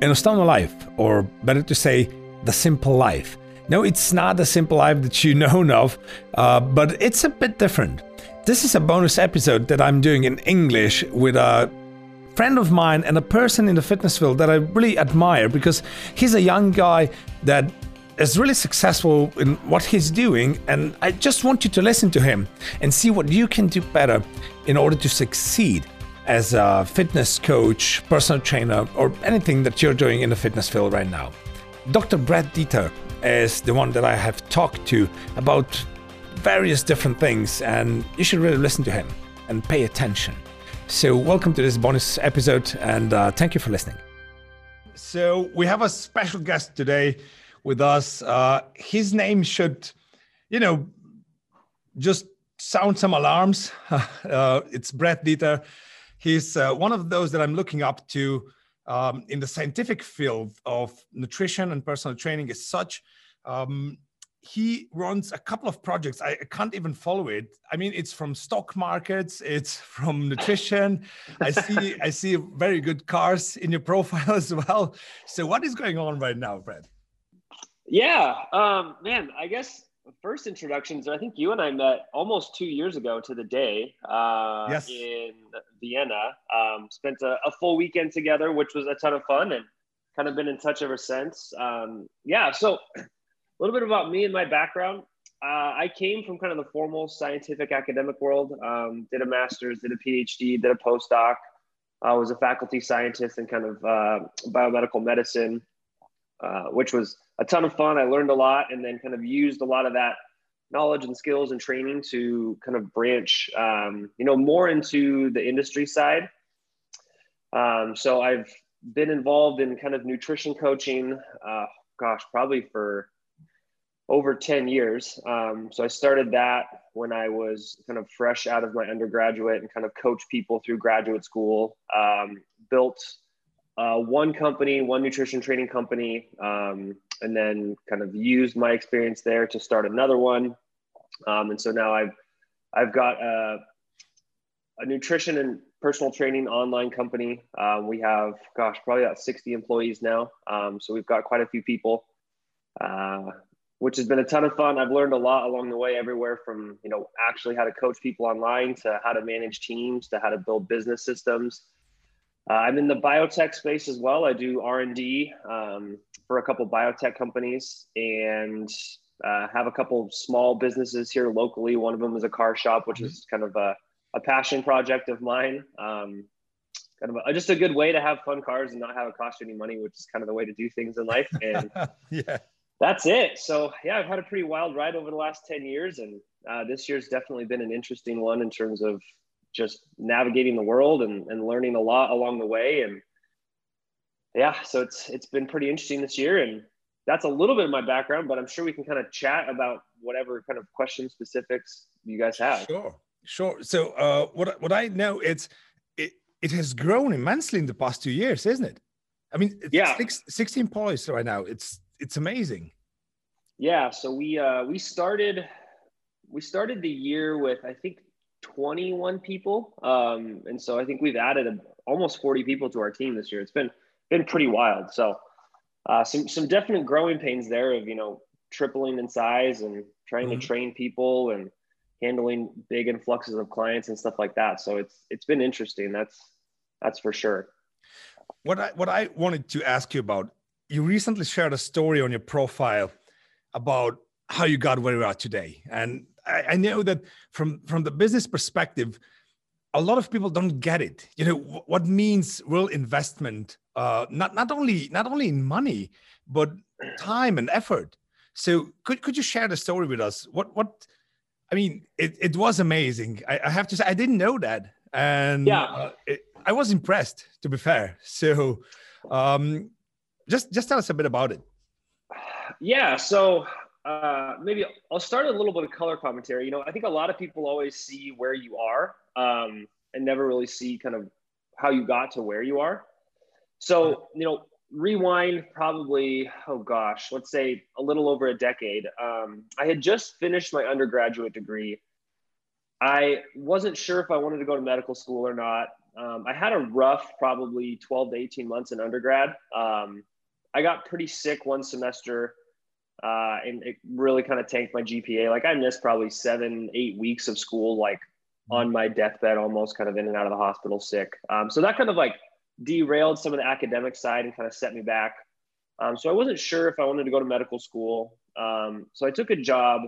Enostavno Life, or better to say, The Simple Life. No, it's not the simple life that you know of, uh, but it's a bit different. This is a bonus episode that I'm doing in English with a friend of mine and a person in the fitness field that I really admire because he's a young guy that is really successful in what he's doing. And I just want you to listen to him and see what you can do better in order to succeed as a fitness coach, personal trainer, or anything that you're doing in the fitness field right now. Dr. Brad Dieter is the one that I have talked to about various different things, and you should really listen to him and pay attention. So, welcome to this bonus episode, and uh, thank you for listening. So, we have a special guest today with us. Uh, his name should, you know, just sound some alarms. uh, it's Brad Dieter. He's uh, one of those that I'm looking up to um, in the scientific field of nutrition and personal training as such. Um, he runs a couple of projects. I, can't even follow it. I mean, it's from stock markets, it's from nutrition. I see, I see very good cars in your profile as well. So, what is going on right now, Brad? Yeah, um, man. I guess first introductions. I think you and I met almost two years ago to the day. Uh, yes. In Vienna, um, spent a, a, full weekend together, which was a ton of fun, and kind of been in touch ever since. Um, yeah. So a little bit about me and my background. Uh, I came from kind of the formal scientific academic world, um, did a master's, did a PhD, did a postdoc. I was a faculty scientist in kind of uh, biomedical medicine, uh, which was a ton of fun. I learned a lot and then kind of used a lot of that knowledge and skills and training to kind of branch, um, you know, more into the industry side. Um, so I've been involved in kind of nutrition coaching, uh, gosh, probably for over 10 years. Um, so I started that when I was kind of fresh out of my undergraduate and kind of coach people through graduate school. Um, built uh, one company, one nutrition training company, um, and then kind of used my experience there to start another one. Um, and so now I've I've got a, a nutrition and personal training online company. Um, we have, gosh, probably about 60 employees now. Um, so we've got quite a few people. Uh, which has been a ton of fun. I've learned a lot along the way, everywhere from you know actually how to coach people online to how to manage teams to how to build business systems. Uh, I'm in the biotech space as well. I do R and D um, for a couple biotech companies and uh, have a couple small businesses here locally. One of them is a car shop, which is kind of a, a passion project of mine. Um, kind of a, just a good way to have fun cars and not have it cost you any money, which is kind of the way to do things in life. And yeah that's it. So yeah, I've had a pretty wild ride over the last 10 years. And uh, this year's definitely been an interesting one in terms of just navigating the world and, and learning a lot along the way. And yeah, so it's, it's been pretty interesting this year. And that's a little bit of my background, but I'm sure we can kind of chat about whatever kind of question specifics you guys have. Sure. Sure. So uh, what, what I know it's, it, it has grown immensely in the past two years, isn't it? I mean, yeah, six, 16 points right now. It's it's amazing. Yeah, so we uh, we started we started the year with I think 21 people, um, and so I think we've added a, almost 40 people to our team this year. It's been been pretty wild. So uh, some some definite growing pains there of you know tripling in size and trying mm-hmm. to train people and handling big influxes of clients and stuff like that. So it's it's been interesting. That's that's for sure. What I what I wanted to ask you about you recently shared a story on your profile about how you got where you are today. And I, I, know that from, from the business perspective, a lot of people don't get it. You know, what means real investment, uh, not, not, only, not only in money, but time and effort. So could, could you share the story with us? What, what, I mean, it, it was amazing. I, I have to say, I didn't know that. And yeah, uh, it, I was impressed to be fair. So, um, just just tell us a bit about it. Yeah, so uh, maybe I'll start a little bit of color commentary. You know, I think a lot of people always see where you are um, and never really see kind of how you got to where you are. So, you know, rewind probably, oh gosh, let's say a little over a decade. Um, I had just finished my undergraduate degree. I wasn't sure if I wanted to go to medical school or not. um, I had a rough, probably 12 to 18 months in undergrad. Um, I got pretty sick one semester, uh, and it really kind of tanked my GPA. Like I missed probably seven, eight weeks of school, like mm-hmm. on my deathbed, almost kind of in and out of the hospital sick. Um, so that kind of like derailed some of the academic side and kind of set me back. Um, so I wasn't sure if I wanted to go to medical school. Um, so I took a job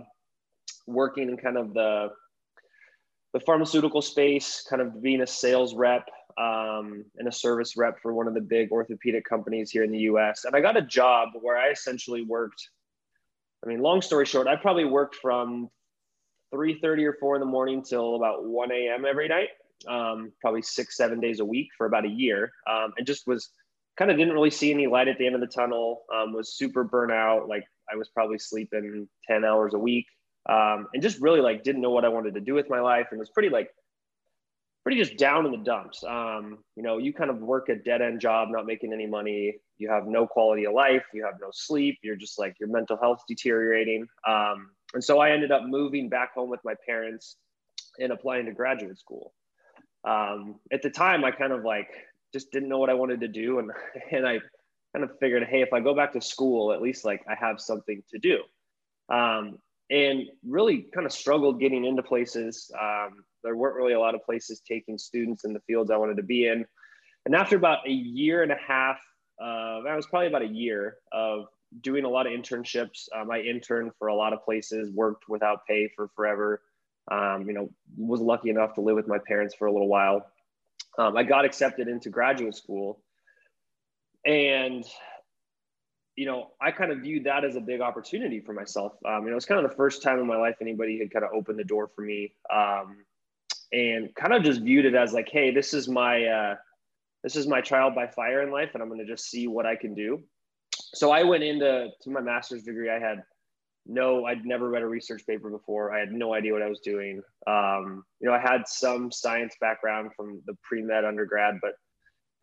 working in kind of the the pharmaceutical space, kind of being a sales rep um, and a service rep for one of the big orthopedic companies here in the US. And I got a job where I essentially worked. I mean, long story short, I probably worked from 3:30 or 4 in the morning till about 1 a.m. every night, um, probably six, seven days a week for about a year, um, and just was kind of didn't really see any light at the end of the tunnel. Um, was super burnout. Like I was probably sleeping 10 hours a week um, and just really like didn't know what I wanted to do with my life and was pretty like pretty just down in the dumps. Um, you know, you kind of work a dead end job, not making any money. You have no quality of life. You have no sleep. You're just like your mental health deteriorating. Um, and so I ended up moving back home with my parents and applying to graduate school. Um, at the time, I kind of like just didn't know what I wanted to do, and and I kind of figured, hey, if I go back to school, at least like I have something to do. Um, and really kind of struggled getting into places. Um, there weren't really a lot of places taking students in the fields I wanted to be in. And after about a year and a half, uh, that was probably about a year of doing a lot of internships. Um, I interned for a lot of places, worked without pay for forever. Um, you know, was lucky enough to live with my parents for a little while. Um, I got accepted into graduate school, and you know, I kind of viewed that as a big opportunity for myself. Um, you know, it's kind of the first time in my life anybody had kind of opened the door for me, um, and kind of just viewed it as like, hey, this is my uh, this is my trial by fire in life, and I'm going to just see what I can do. So I went into to my master's degree. I had no, I'd never read a research paper before. I had no idea what I was doing. Um, you know, I had some science background from the pre med undergrad, but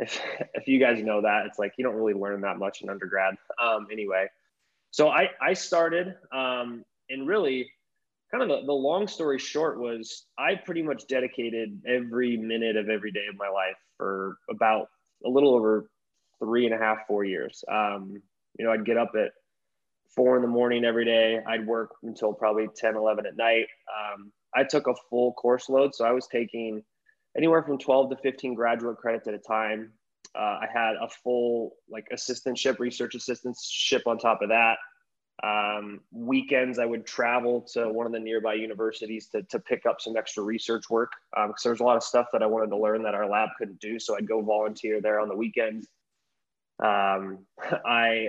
if if you guys know that, it's like you don't really learn that much in undergrad. Um, anyway, so I I started um, and really kind of the, the long story short was I pretty much dedicated every minute of every day of my life for about a little over three and a half, four years. Um, you know, I'd get up at four in the morning every day. I'd work until probably 10, 11 at night. Um, I took a full course load. So I was taking anywhere from 12 to 15 graduate credits at a time. Uh, I had a full like assistantship, research assistantship on top of that. Um, weekends, I would travel to one of the nearby universities to, to pick up some extra research work because um, there's a lot of stuff that I wanted to learn that our lab couldn't do. So I'd go volunteer there on the weekends. Um, I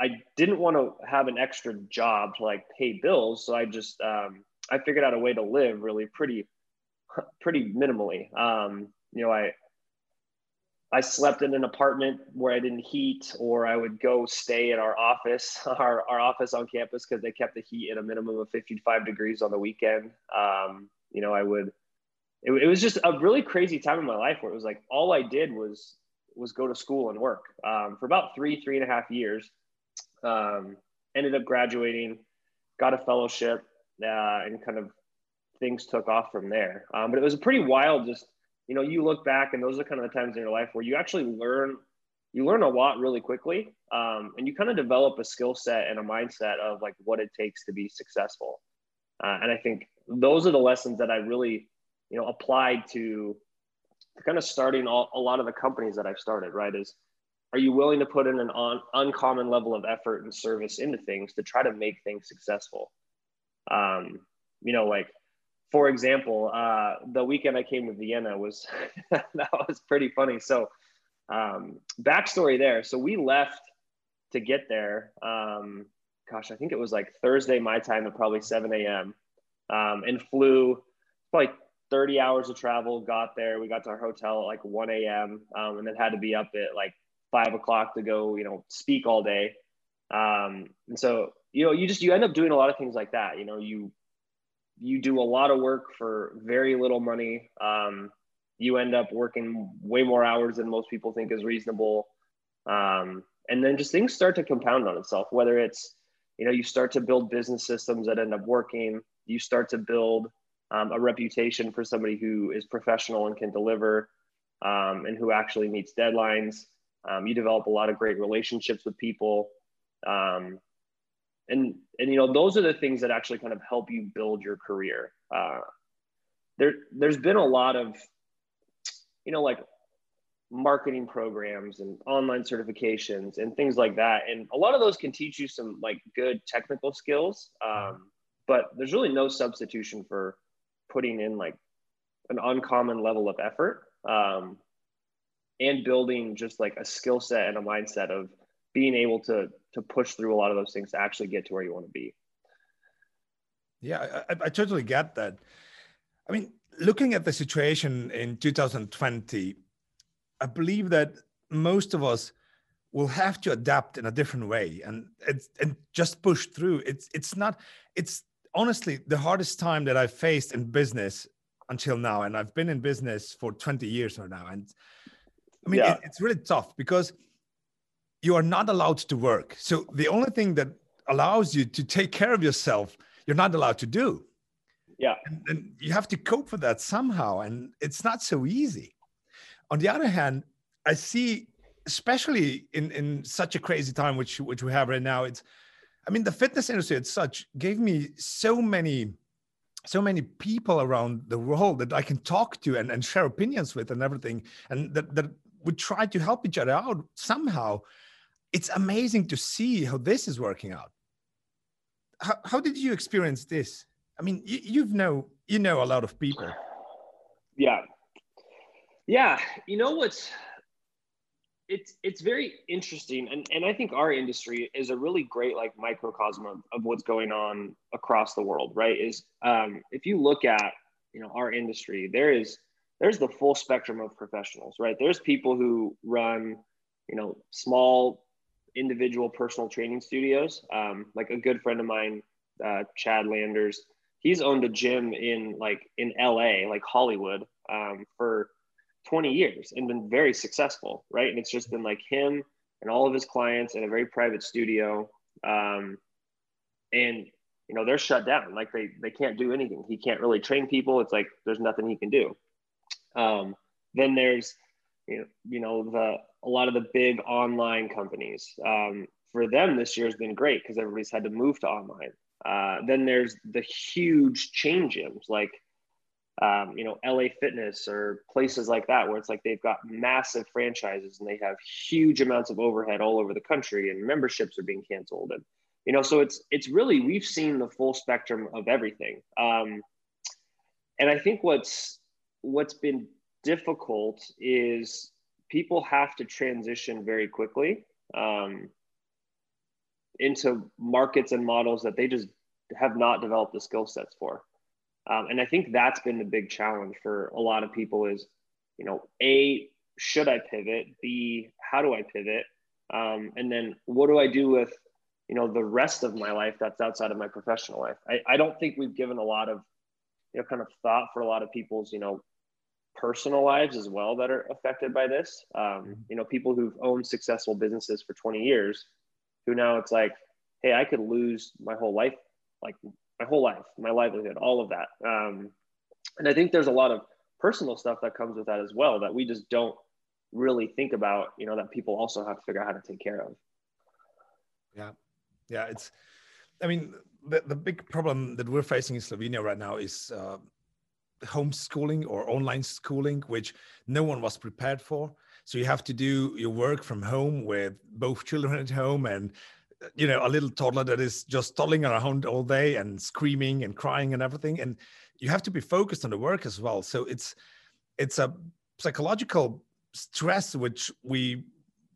I didn't want to have an extra job to like pay bills, so I just um, I figured out a way to live really pretty pretty minimally. Um, you know, I I slept in an apartment where I didn't heat, or I would go stay at our office, our, our office on campus, because they kept the heat at a minimum of 55 degrees on the weekend. Um, you know, I would, it, it, was just a really crazy time in my life where it was like all I did was was go to school and work um, for about three, three and a half years. Um, ended up graduating, got a fellowship, uh, and kind of things took off from there. Um, but it was a pretty wild, just you know, you look back and those are kind of the times in your life where you actually learn, you learn a lot really quickly, um, and you kind of develop a skill set and a mindset of like what it takes to be successful. Uh, and I think those are the lessons that I really, you know, applied to, to kind of starting all, a lot of the companies that I've started. Right? Is are you willing to put in an un, uncommon level of effort and service into things to try to make things successful? Um, you know, like for example, uh, the weekend I came to Vienna was that was pretty funny. So, um, backstory there. So we left to get there. Um, gosh, I think it was like Thursday my time at probably 7 a.m. Um, and flew probably 30 hours of travel. Got there. We got to our hotel at like 1 a.m. Um, and then had to be up at like five o'clock to go, you know, speak all day. Um, and so, you know, you just you end up doing a lot of things like that. You know, you you do a lot of work for very little money. Um, you end up working way more hours than most people think is reasonable. Um, and then just things start to compound on itself, whether it's, you know, you start to build business systems that end up working, you start to build um, a reputation for somebody who is professional and can deliver. um, and who actually meets deadlines. Um, you develop a lot of great relationships with people. And, and, you know, those are the things that actually kind of help you build your career. Uh, there, there's been a lot of, you know, like marketing programs and online certifications and things like that. And a lot of those can teach you some like good technical skills. Um, but there's really no substitution for putting in like an uncommon level of effort um, and building just like a skill set and a mindset of being able to to push through a lot of those things to actually get to where you want to be. Yeah I, I totally get that. I mean looking at the situation in 2020 i believe that most of us will have to adapt in a different way and it's and just push through. It's it's not it's honestly the hardest time that i've faced in business until now and i've been in business for 20 years or now and i mean yeah. it, it's really tough because you are not allowed to work. So the only thing that allows you to take care of yourself you're not allowed to do. Yeah. And, and you have to cope with that somehow and it's not so easy. On the other hand i see especially in in such a crazy time which which we have right now it's i mean the fitness industry as such gave me so many so many people around the world that I can talk to and, and share opinions with and everything, and that, that would try to help each other out somehow. It's amazing to see how this is working out. How, how did you experience this? I mean, you, you've know you know a lot of people. Yeah, yeah. You know what's it's it's very interesting and, and i think our industry is a really great like microcosm of, of what's going on across the world right is um, if you look at you know our industry there is there's the full spectrum of professionals right there's people who run you know small individual personal training studios um, like a good friend of mine uh, chad landers he's owned a gym in like in la like hollywood um, for 20 years and been very successful, right? And it's just been like him and all of his clients in a very private studio. Um, and you know, they're shut down. Like they they can't do anything. He can't really train people. It's like there's nothing he can do. Um, then there's you know, you know the a lot of the big online companies. Um, for them, this year has been great because everybody's had to move to online. Uh, then there's the huge chain gyms like um, you know, LA Fitness or places like that, where it's like they've got massive franchises and they have huge amounts of overhead all over the country, and memberships are being canceled, and you know, so it's it's really we've seen the full spectrum of everything, um, and I think what's what's been difficult is people have to transition very quickly um, into markets and models that they just have not developed the skill sets for. Um, and I think that's been the big challenge for a lot of people is, you know, A, should I pivot? B, how do I pivot? Um, and then what do I do with, you know, the rest of my life that's outside of my professional life? I, I don't think we've given a lot of, you know, kind of thought for a lot of people's, you know, personal lives as well that are affected by this. Um, mm-hmm. you know, people who've owned successful businesses for 20 years, who now it's like, hey, I could lose my whole life, like my whole life, my livelihood, all of that. Um, and I think there's a lot of personal stuff that comes with that as well that we just don't really think about, you know, that people also have to figure out how to take care of. Yeah. Yeah. It's, I mean, the, the big problem that we're facing in Slovenia right now is uh, homeschooling or online schooling, which no one was prepared for. So you have to do your work from home with both children at home and you know a little toddler that is just toddling around all day and screaming and crying and everything. And you have to be focused on the work as well. So it's it's a psychological stress which we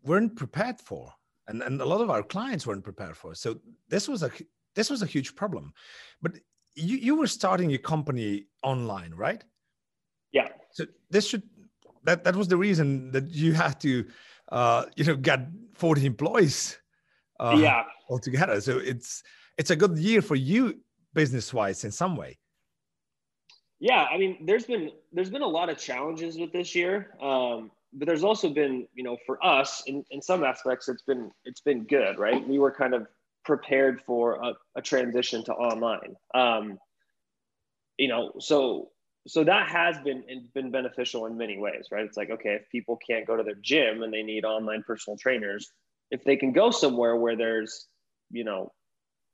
weren't prepared for and, and a lot of our clients weren't prepared for. So this was a this was a huge problem. But you, you were starting your company online right? Yeah. So this should that that was the reason that you had to uh you know get 40 employees uh, yeah. altogether. So it's it's a good year for you business wise in some way. Yeah i mean there's been there's been a lot of challenges with this year um, but there's also been you know for us in, in some aspects it's been it's been good right? We were kind of prepared for a, a transition to online um, you know so so that has been been beneficial in many ways, right? It's like okay, if people can't go to their gym and they need online personal trainers, if they can go somewhere where there's you know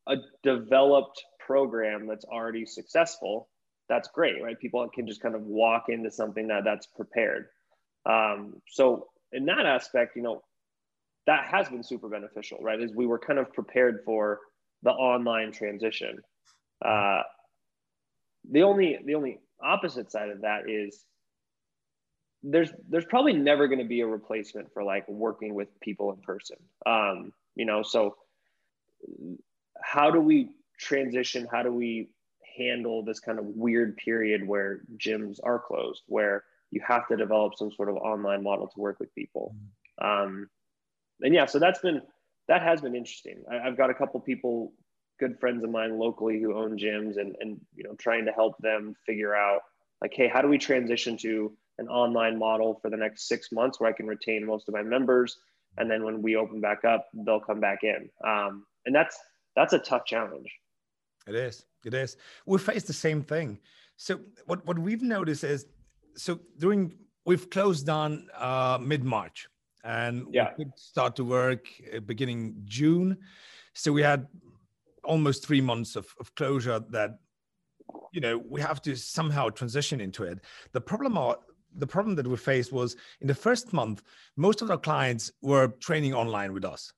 a developed program that's already successful, that's great, right? People can just kind of walk into something that that's prepared. Um, so in that aspect, you know, that has been super beneficial, right? As we were kind of prepared for the online transition. Uh, the only the only opposite side of that is there's there's probably never going to be a replacement for like working with people in person. Um, you know, so how do we transition? How do we handle this kind of weird period where gyms are closed, where you have to develop some sort of online model to work with people? Um, and yeah, so that's been that has been interesting. I, have got a couple people, good friends of mine locally who own gyms, and and you know trying to help them figure out like, hey, how do we transition to an online model for the next six months where I can retain most of my members, and then when we open back up, they'll come back in. Um, and that's that's a tough challenge. It is. It is. We face the same thing. So what what we've noticed is, so during we've closed down uh, mid March, and yeah. we could start to work uh, beginning June. So we had almost three months of, of closure that you know we have to somehow transition into it. The problem are the problem that we faced was in the first month, most of our clients were training online with us.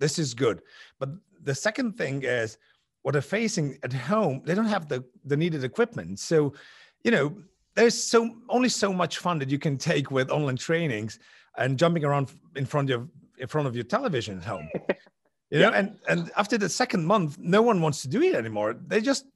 This is good. But the second thing is what they're facing at home, they don't have the, the needed equipment. So, you know, there's so only so much fun that you can take with online trainings and jumping around in front of in front of your television at home. You know, and and after the second month, no one wants to do it anymore. They just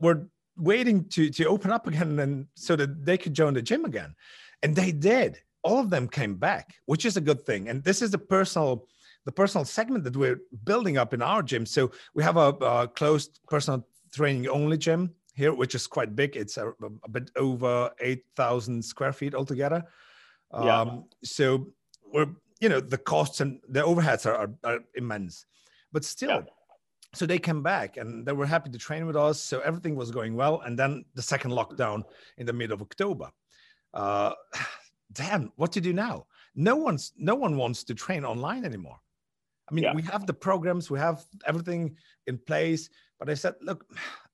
were waiting to to open up again and so that they could join the gym again. And they did. All of them came back, which is a good thing. And this is the personal the personal segment that we're building up in our gym. So we have a, a closed personal training only gym here, which is quite big. It's a, a bit over 8,000 square feet altogether. Yeah. Um, so we're, you know, the costs and the overheads are, are, are immense, but still. Yeah. So they came back and they were happy to train with us. So everything was going well. And then the second lockdown in the middle of October. Uh, damn, what to do now? No one's no one wants to train online anymore. I mean, yeah. we have the programs, we have everything in place. But I said, look,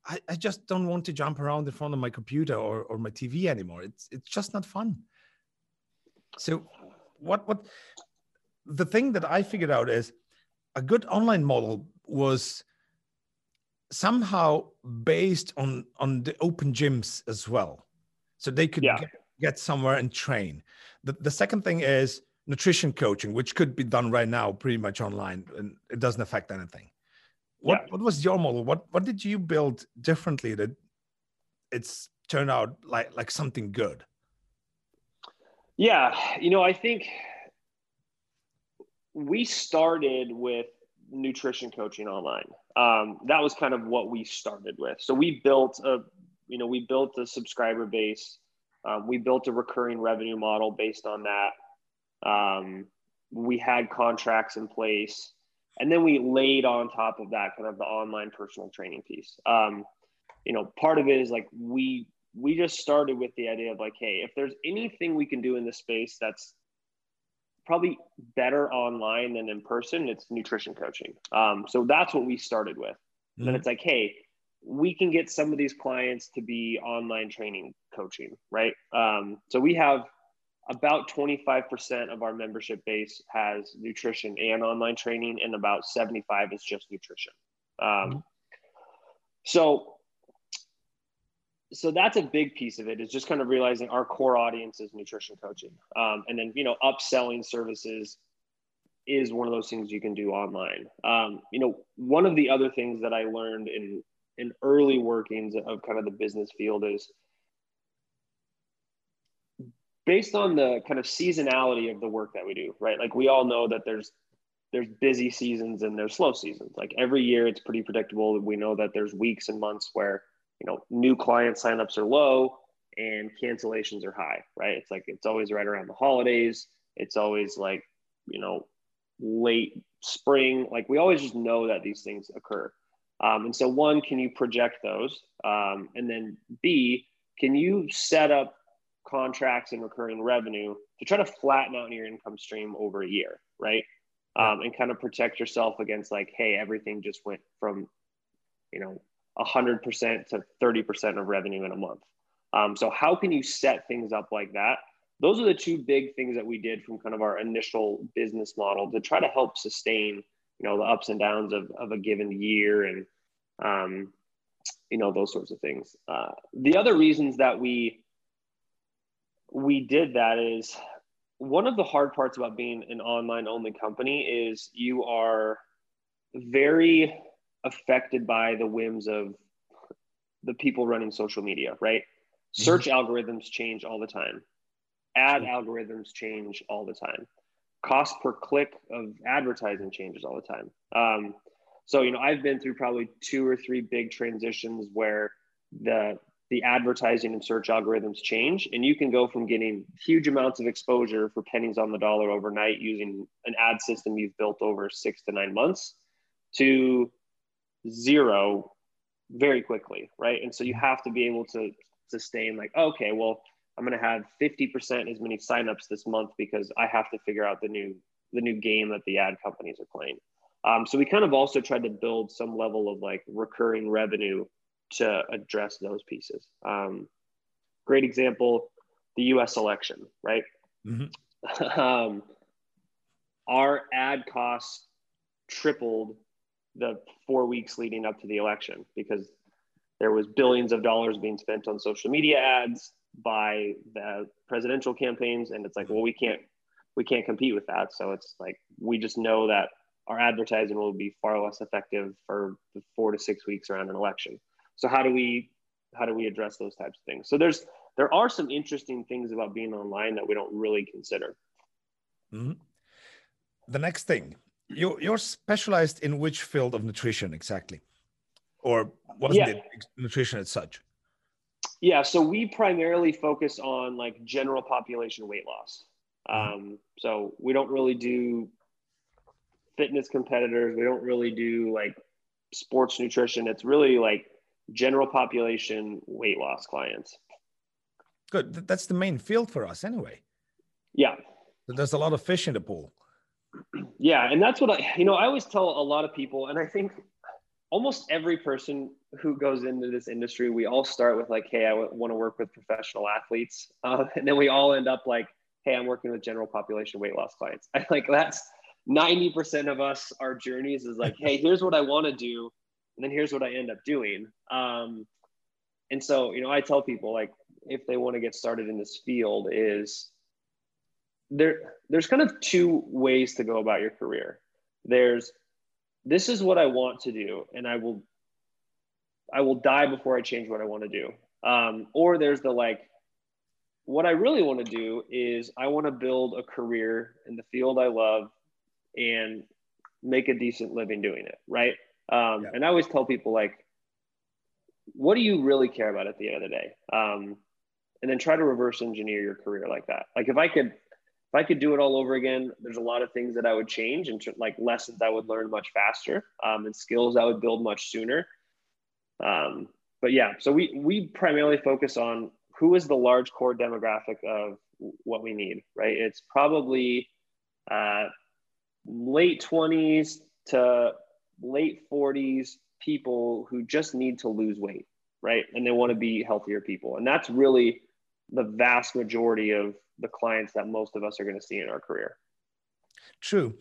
I, I just don't want to jump around in front of my computer or, or my TV anymore. It's it's just not fun. So what what the thing that I figured out is a good online model was somehow based on on the open gyms as well so they could yeah. get, get somewhere and train the, the second thing is nutrition coaching, which could be done right now pretty much online and it doesn't affect anything. What yeah. what was your model? What what did you build differently that it's turned out like like something good? Yeah, you know, I think we started with nutrition coaching online. Um, that was kind of what we started with. So we built a, you know, we built a subscriber base. Um, we built a recurring revenue model based on that. Um, we had contracts in place, and then we laid on top of that kind of the online personal training piece. Um, you know, part of it is like we we just started with the idea of like, hey, if there's anything we can do in this space that's probably better online than in person, it's nutrition coaching. Um, so that's what we started with. Mm-hmm. And then it's like, hey, we can get some of these clients to be online training coaching, right? Um, so we have about 25% of our membership base has nutrition and online training and about 75 is just nutrition. Um, mm-hmm. so so that's a big piece of it is just kind of realizing our core audience is nutrition coaching. Um, and then you know upselling services is one of those things you can do online. Um, you know one of the other things that i learned in in early workings of kind of the business field is based on the kind of seasonality of the work that we do, right? Like we all know that there's there's busy seasons and there's slow seasons. Like every year it's pretty predictable. We know that there's weeks and months where, you know, new client signups are low and cancellations are high, right? It's like it's always right around the holidays. It's always like, you know, late spring. Like we always just know that these things occur. Um, and so one, can you project those? Um, and then B, can you set up contracts and recurring revenue to try to flatten out your income stream over a year, right? Um, and kind of protect yourself against like, hey, everything just went from, you know, 100% to 30% of revenue in a month. Um, so how can you set things up like that? Those are the two big things that we did from kind of our initial business model to try to help sustain, you know, the ups and downs of, of a given year and, um, you know, those sorts of things. Uh, the other reasons that we we did that is one of the hard parts about being an online only company is you are very affected by the whims of the people running social media, right? Mm-hmm. Search algorithms change all the time. Ad algorithms change all the time. Cost per click of advertising changes all the time. Um, so, you know, I've been through probably two or three big transitions where the the advertising and search algorithms change and you can go from getting huge amounts of exposure for pennies on the dollar overnight using an ad system you've built over six to nine months to zero very quickly right? And so you have to be able to sustain like okay well i'm going to have 50% as many signups this month because i have to figure out the new the new game that the ad companies are playing. Um, so we kind of also tried to build some level of like recurring revenue to address those pieces. Um, great example, the U.S. election, right? Mm-hmm. um, our ad costs tripled the four weeks leading up to the election because there was billions of dollars being spent on social media ads by the presidential campaigns and it's like well we can't we can't compete with that so it's like we just know that our advertising will be far less effective for the four to six weeks around an election so how do we how do we address those types of things? So there's there are some interesting things about being online that we don't really consider. Mm-hmm. The next thing, you you're specialized in which field of nutrition exactly, or wasn't yeah. it nutrition as such? Yeah, so we primarily focus on like general population weight loss. Mm-hmm. Um, so we don't really do fitness competitors. We don't really do like sports nutrition. It's really like general population weight loss clients. Good. That's the main field for us anyway. Yeah. There's a lot of fish in the pool. Yeah. And that's what I, you know, I always tell a lot of people, and I think almost every person who goes into this industry, we all start with like, hey, I want to work with professional athletes. Uh, and then we all end up like, hey, I'm working with general population weight loss clients. I like that's 90% of us, our journeys is like, hey, here's what I want to do and then here's what I end up doing. Um, and so, you know, I tell people like if they want to get started in this field is there there's kind of two ways to go about your career. There's this is what I want to do, and I will I will die before I change what I want to do. Um, or there's the like, what I really want to do is I want to build a career in the field I love and make a decent living doing it, right? Um, yeah. And I always tell people like, what do you really care about at the end of the day? Um, and then try to reverse engineer your career like that. Like if I could, if I could do it all over again, there's a lot of things that I would change and like lessons I would learn much faster um, and skills I would build much sooner. Um, but yeah, so we we primarily focus on who is the large core demographic of what we need, right? It's probably uh, late 20s to late 40s people who just need to lose weight, right? And they want to be healthier people. And that's really the vast majority of the clients that most of us are going to see in our career. True.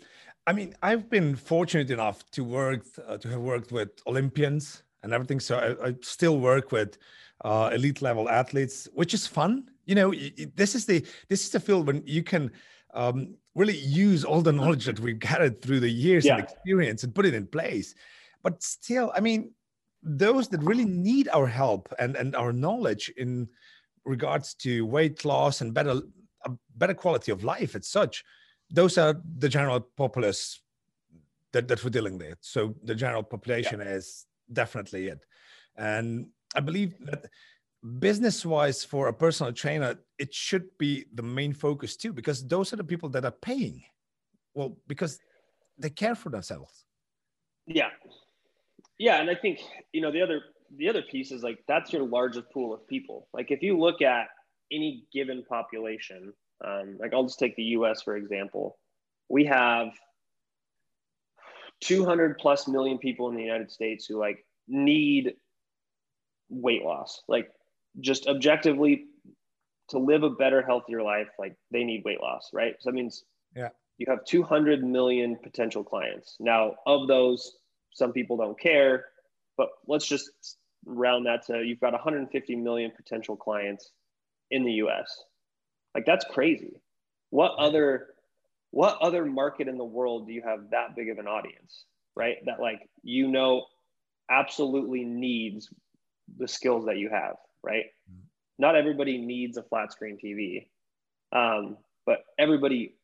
I mean, I've been fortunate enough to work uh, to have worked with Olympians and everything. So I, I still work with uh, elite level athletes, which is fun. You know, this is the this is the field when you can um, really use all the knowledge that we've gathered through the years yeah. and experience and put it in place. But still, I mean, those that really need our help and, and our knowledge in regards to weight loss and better a better quality of life as such, those are the general populace that, that we're dealing with. So the general population yeah. is definitely it. And I believe that business wise for a personal trainer it should be the main focus too because those are the people that are paying well because they care for themselves yeah yeah and i think you know the other the other piece is like that's your largest pool of people. Like if you look at any given population, um, like I'll just take the U.S. for example, we have 200 plus million people in the United States who like need weight loss, like just objectively to live a better, healthier life. Like they need weight loss, right? So that means yeah, you have 200 million potential clients. Now, of those, some people don't care, but let's just round that to you've got 150 million potential clients in the US. Like that's crazy. What other what other market in the world do you have that big of an audience, right? That like you know absolutely needs the skills that you have, right? Mm-hmm. Not everybody needs a flat screen TV, um, but everybody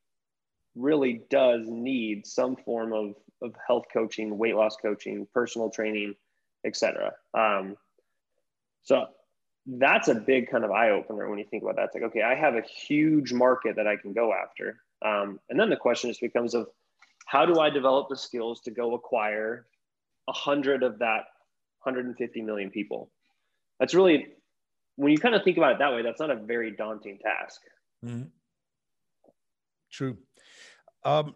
really does need some form of, of health coaching, weight loss coaching, personal training, etc. Um, so that's a big kind of eye opener when you think about that. It's like, okay, I have a huge market that I can go after. Um, and then the question just becomes of how do I develop the skills to go acquire a hundred of that 150 million people? That's really, when you kind of think about it that way, that's not a very daunting task. Mm-hmm. True. Um,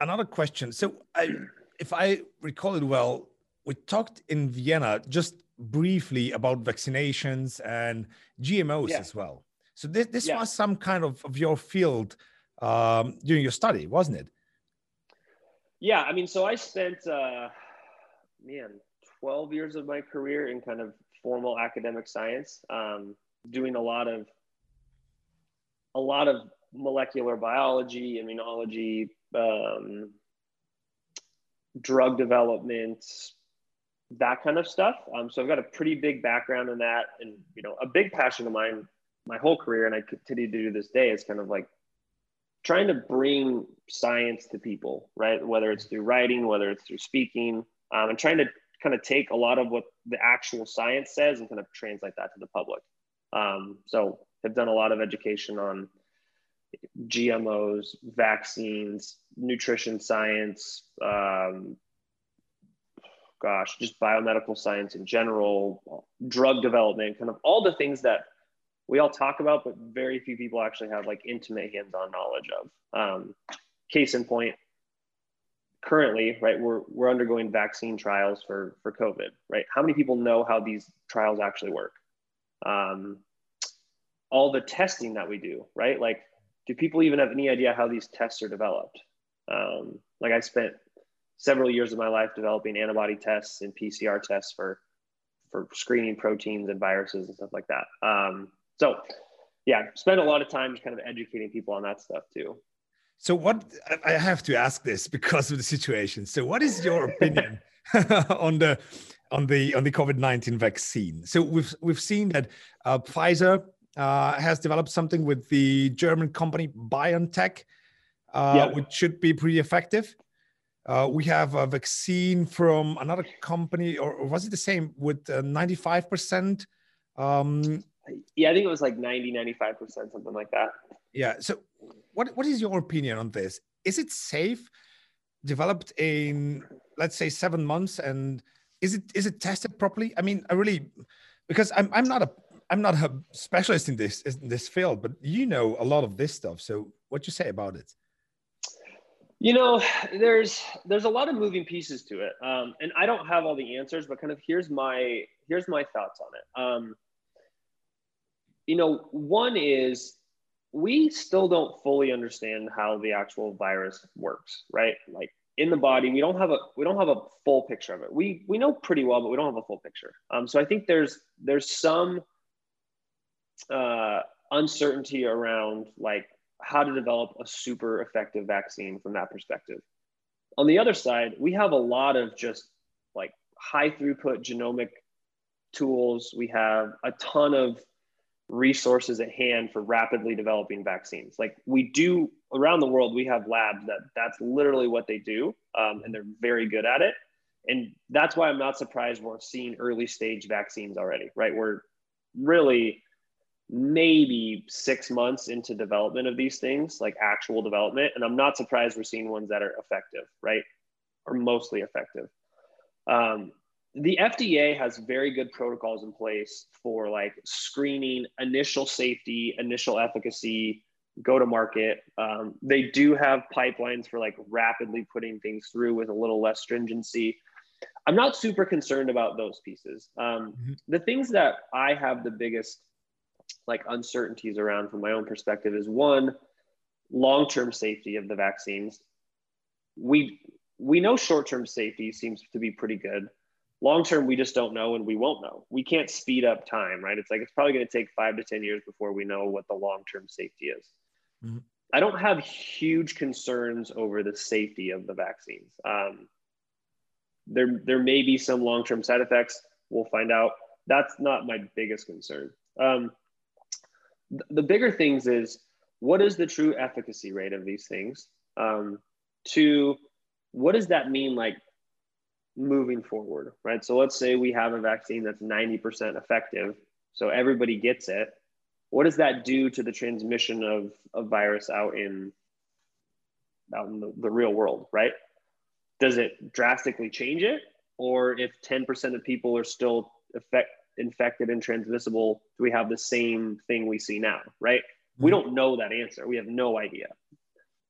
another question. So, I, if I recall it well, we talked in Vienna just briefly about vaccinations and GMOs yeah. as well. So this, this yeah. was some kind of, of your field um, during your study, wasn't it? Yeah, I mean, so I spent, uh, man, 12 years of my career in kind of formal academic science, um, doing a lot of, a lot of molecular biology, immunology, um, drug development, that kind of stuff. Um, so I've got a pretty big background in that, and you know, a big passion of mine my whole career, and I continue to do this day, is kind of like trying to bring science to people, right? Whether it's through writing, whether it's through speaking, um, and trying to kind of take a lot of what the actual science says and kind of translate that to the public. Um, so I've done a lot of education on GMOs, vaccines, nutrition science, um, gosh, just biomedical science in general, drug development, kind of all the things that we all talk about, but very few people actually have like intimate hands-on knowledge of. Um, case in point, currently, right, we're we're undergoing vaccine trials for for COVID, right? How many people know how these trials actually work? Um, all the testing that we do, right? Like, do people even have any idea how these tests are developed? Um, like, I spent several years of my life developing antibody tests and PCR tests for for screening proteins and viruses and stuff like that. Um, so, yeah, spend a lot of time kind of educating people on that stuff too. So, what I have to ask this because of the situation. So, what is your opinion on the on the on the COVID nineteen vaccine? So, we've we've seen that uh, Pfizer uh, has developed something with the German company BioNTech, uh, yeah. which should be pretty effective. Uh, we have a vaccine from another company, or, was it the same with 95%? Um, yeah, I think it was like 90, 95%, something like that. Yeah. So, what, what is your opinion on this? Is it safe, developed in, let's say, seven months, and is it is it tested properly? I mean, I really, because I'm, I'm not a I'm not a specialist in this in this field, but you know a lot of this stuff. So, what do you say about it? You know, there's there's a lot of moving pieces to it, um, and I don't have all the answers. But kind of here's my here's my thoughts on it. Um, you know, one is we still don't fully understand how the actual virus works, right? Like in the body, we don't have a we don't have a full picture of it. We we know pretty well, but we don't have a full picture. Um, so I think there's there's some uh, uncertainty around like how to develop a super effective vaccine from that perspective. On the other side, we have a lot of just like high throughput genomic tools. We have a ton of resources at hand for rapidly developing vaccines. Like we do around the world, we have labs that that's literally what they do, um, and they're very good at it. And that's why I'm not surprised we're seeing early stage vaccines already, right? We're really maybe six months into development of these things, like actual development. And I'm not surprised we're seeing ones that are effective, right? Or mostly effective. Um, the FDA has very good protocols in place for like screening, initial safety, initial efficacy, go to market. Um, they do have pipelines for like rapidly putting things through with a little less stringency. I'm not super concerned about those pieces. Um, mm-hmm. The things that I have the biggest like uncertainties around from my own perspective is one, long-term safety of the vaccines. We we know short-term safety seems to be pretty good. Long-term, we just don't know, and we won't know. We can't speed up time, right? It's like it's probably going to take five to ten years before we know what the long-term safety is. Mm-hmm. I don't have huge concerns over the safety of the vaccines. Um, there, there may be some long-term side effects. We'll find out. That's not my biggest concern. Um, th- the bigger things is what is the true efficacy rate of these things? Um, to what does that mean, like moving forward, right? So let's say we have a vaccine that's 90% effective, so everybody gets it. What does that do to the transmission of a virus out in out in the, the real world right? Does it drastically change it? Or if 10% of people are still effect, infected and transmissible do we have the same thing we see now right? Mm-hmm. we don't know that answer. We have no idea.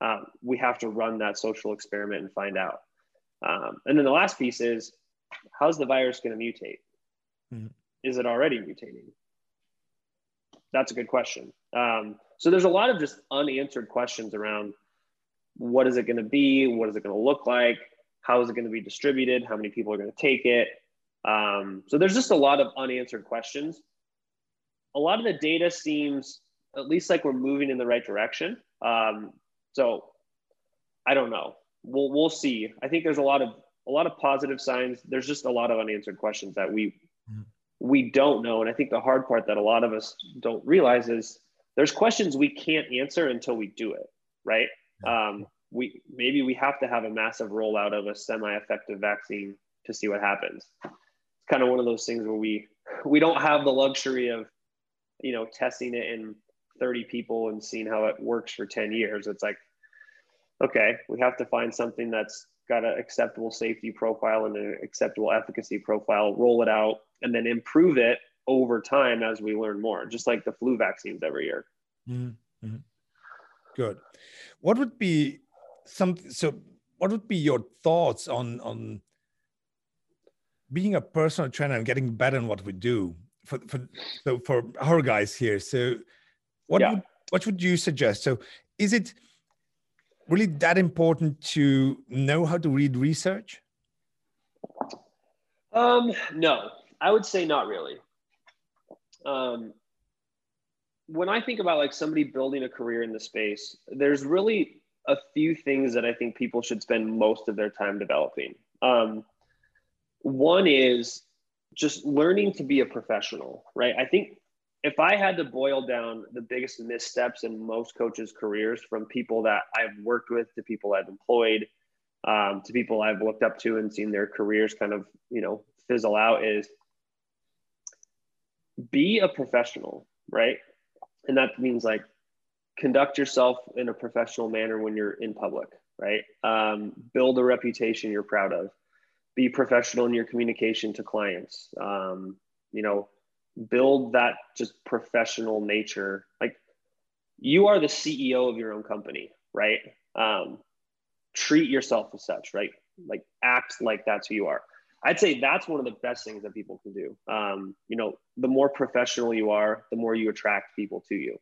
Um, we have to run that social experiment and find out um, and then the last piece is how's the virus going to mutate mm-hmm. is it already mutating that's a good question. Um, so there's a lot of just unanswered questions around what is it going to be? What is it going to look like? How is it going to be distributed? How many people are going to take it? Um, so there's just a lot of unanswered questions. A lot of the data seems at least like we're moving in the right direction. Um, so I don't know. We'll we'll see. I think there's a lot of a lot of positive signs. There's just a lot of unanswered questions that we mm we don't know. And I think the hard part that a lot of us don't realize is there's questions we can't answer until we do it, right? Um, we maybe we have to have a massive rollout of a semi-effective vaccine to see what happens. It's kind of one of those things where we we don't have the luxury of you know testing it in 30 people and seeing how it works for 10 years. It's like okay, we have to find something that's got an acceptable safety profile and an acceptable efficacy profile, roll it out, and then improve it over time as we learn more, just like the flu vaccines every year. Mm-hmm. Good. What would be some so what would be your thoughts on on being a personal trainer and getting better in what we do for for so for our guys here so what yeah. would, what would you suggest so is it really that important to know how to read research? Um, no, I would say not really. Um, when I think about like somebody building a career in the space, there's really a few things that I think people should spend most of their time developing. Um, one is just learning to be a professional, right? I think if I had to boil down the biggest missteps in most coaches' careers from people that I've worked with to people I've employed um, to people I've looked up to and seen their careers kind of, you know, fizzle out is be a professional, right? And that means like conduct yourself in a professional manner when you're in public, right? Um, build a reputation you're proud of. Be professional in your communication to clients. Um, you know, build that just professional nature. Like you are the ceo of your own company right? Um, treat yourself as such right? Like act like that's who you are. I'd say that's one of the best things that people can do. Um, you know the more professional you are the more you attract people to you.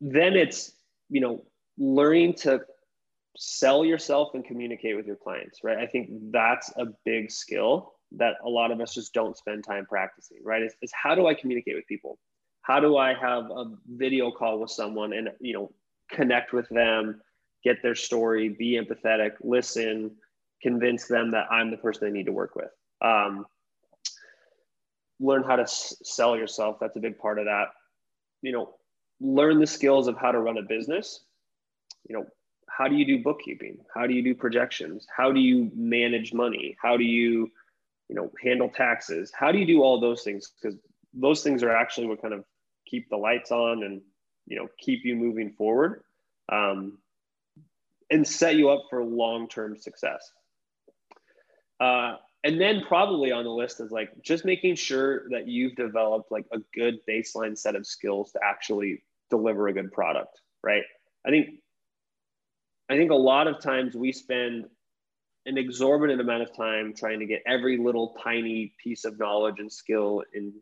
Then it's you know learning to sell yourself and communicate with your clients right? I think that's a big skill that a lot of us just don't spend time practicing, right? Is, is how do I communicate with people? How do I have a video call with someone and, you know, connect with them, get their story, be empathetic, listen, convince them that I'm the person they need to work with. Um, learn how to s- sell yourself. That's a big part of that. You know, learn the skills of how to run a business. You know, how do you do bookkeeping? How do you do projections? How do you manage money? How do you you know handle taxes. How do you do all those things? Because those things are actually what kind of keep the lights on and you know keep you moving forward um, and set you up for long-term success. Uh, and then probably on the list is like just making sure that you've developed like a good baseline set of skills to actually deliver a good product, right? I think I think a lot of times we spend an exorbitant amount of time trying to get every little tiny piece of knowledge and skill in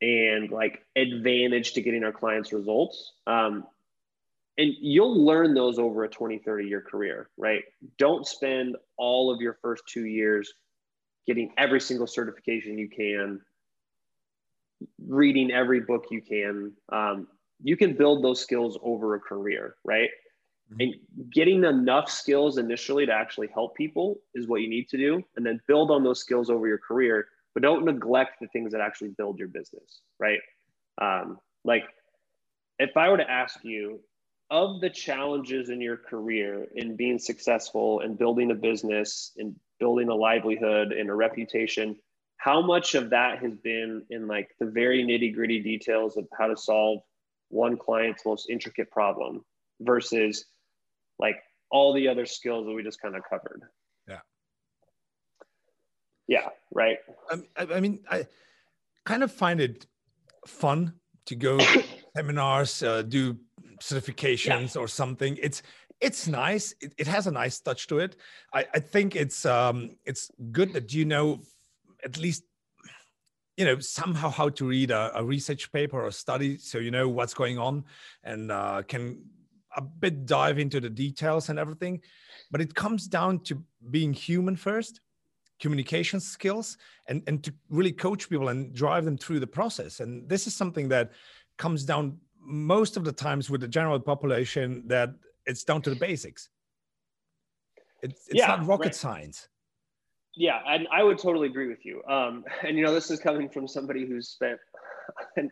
and like advantage to getting our clients results. Um, and you'll learn those over a 20 30 year career right? Don't spend all of your first two years getting every single certification you can reading every book you can. Um, you can build those skills over a career right. And getting enough skills initially to actually help people is what you need to do and then build on those skills over your career but don't neglect the things that actually build your business right? Um, like if i were to ask you of the challenges in your career in being successful and building a business and building a livelihood and a reputation how much of that has been in like the very nitty gritty details of how to solve one client's most intricate problem versus like all the other skills that we just kind of covered yeah yeah right I, I mean i kind of find it fun to go seminars uh, do certifications yeah. or something. It's it's nice. It, it, has a nice touch to it. I, I think it's um, it's good that you know at least you know somehow how to read a, a research paper or study, so you know what's going on and uh, can a bit dive into the details and everything. But it comes down to being human first communication skills and and to really coach people and drive them through the process and this is something that comes down most of the times with the general population that it's down to the basics. It's, it's yeah, not rocket right. science. Yeah, and I would totally agree with you. Um, and you know, this is coming from somebody who's spent an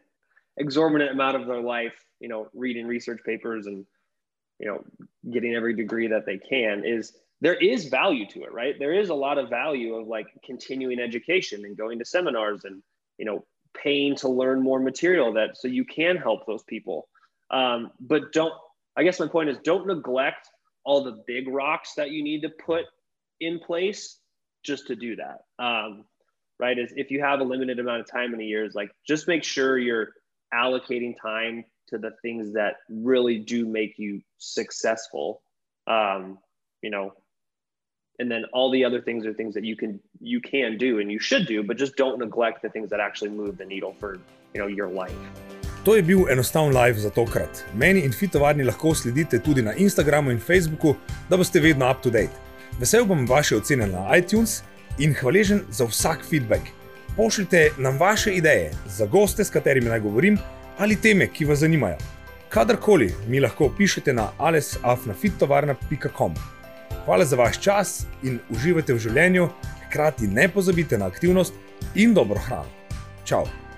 exorbitant amount of their life, you know, reading research papers and you know, getting every degree that they can. Is there is value to it, right? There is a lot of value of like continuing education and going to seminars and you know paying to learn more material that so you can help those people. Um, but don't, I guess my point is don't neglect all the big rocks that you need to put in place just to do that. Um, right. Is if you have a limited amount of time in a year, is like just make sure you're allocating time to the things that really do make you successful. Um, you know, and then all the other things are things that you can you can do and you should do but just don't neglect the things that actually move the needle for you know your life To je bil enostaven live za tokrat. Meni in fitovarni lahko sledite tudi na Instagramu in Facebooku, da boste vedno up to date. Vesel bom vaše ocene na iTunes in hvaležen za vsak feedback. Pošljite nam vaše ideje za goste, s katerimi naj govorim, ali teme, ki vas zanimajo. Kadarkoli mi lahko pišete na alesafnafitovarna.com. Hvala za vaš čas in uživajte v življenju, hkrati ne pozabite na aktivnost in dobro hrano. Ciao!